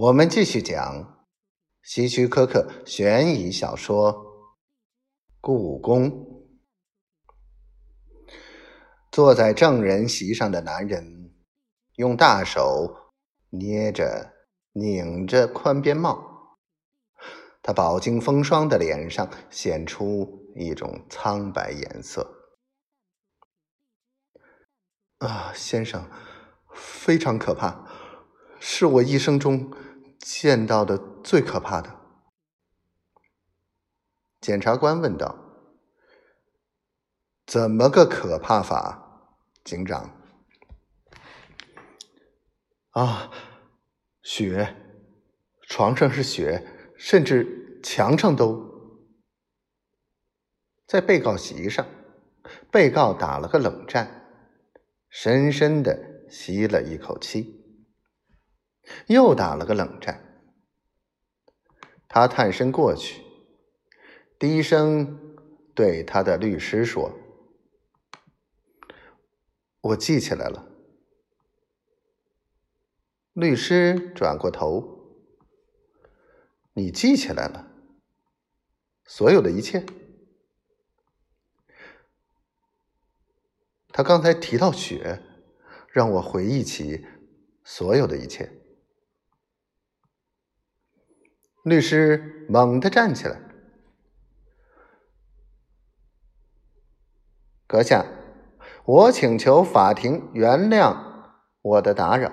我们继续讲希区柯克悬疑小说《故宫》。坐在证人席上的男人用大手捏着、拧着宽边帽，他饱经风霜的脸上显出一种苍白颜色。啊，先生，非常可怕，是我一生中。见到的最可怕的，检察官问道：“怎么个可怕法，警长？”啊，血，床上是血，甚至墙上都。在被告席上，被告打了个冷战，深深的吸了一口气。又打了个冷战。他探身过去，低声对他的律师说：“我记起来了。”律师转过头：“你记起来了？所有的一切？”他刚才提到雪，让我回忆起所有的一切。律师猛地站起来，阁下，我请求法庭原谅我的打扰，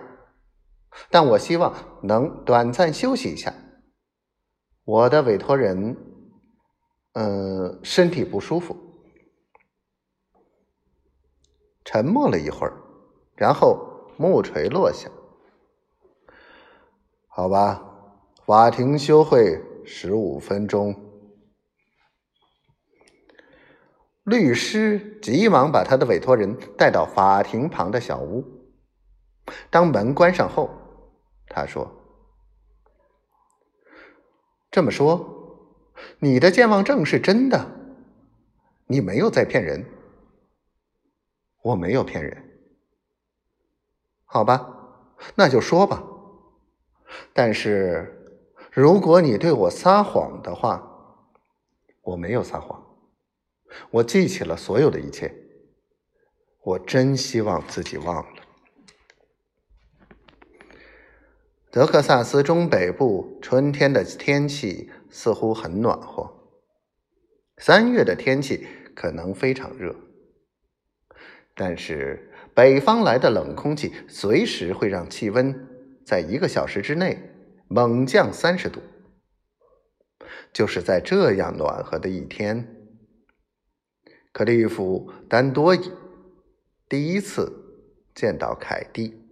但我希望能短暂休息一下。我的委托人，嗯，身体不舒服。沉默了一会儿，然后木锤落下。好吧。法庭休会十五分钟。律师急忙把他的委托人带到法庭旁的小屋。当门关上后，他说：“这么说，你的健忘症是真的？你没有在骗人？我没有骗人。好吧，那就说吧。但是。”如果你对我撒谎的话，我没有撒谎，我记起了所有的一切。我真希望自己忘了。德克萨斯中北部春天的天气似乎很暖和，三月的天气可能非常热，但是北方来的冷空气随时会让气温在一个小时之内。猛降三十度，就是在这样暖和的一天，克利夫·丹多伊第一次见到凯蒂。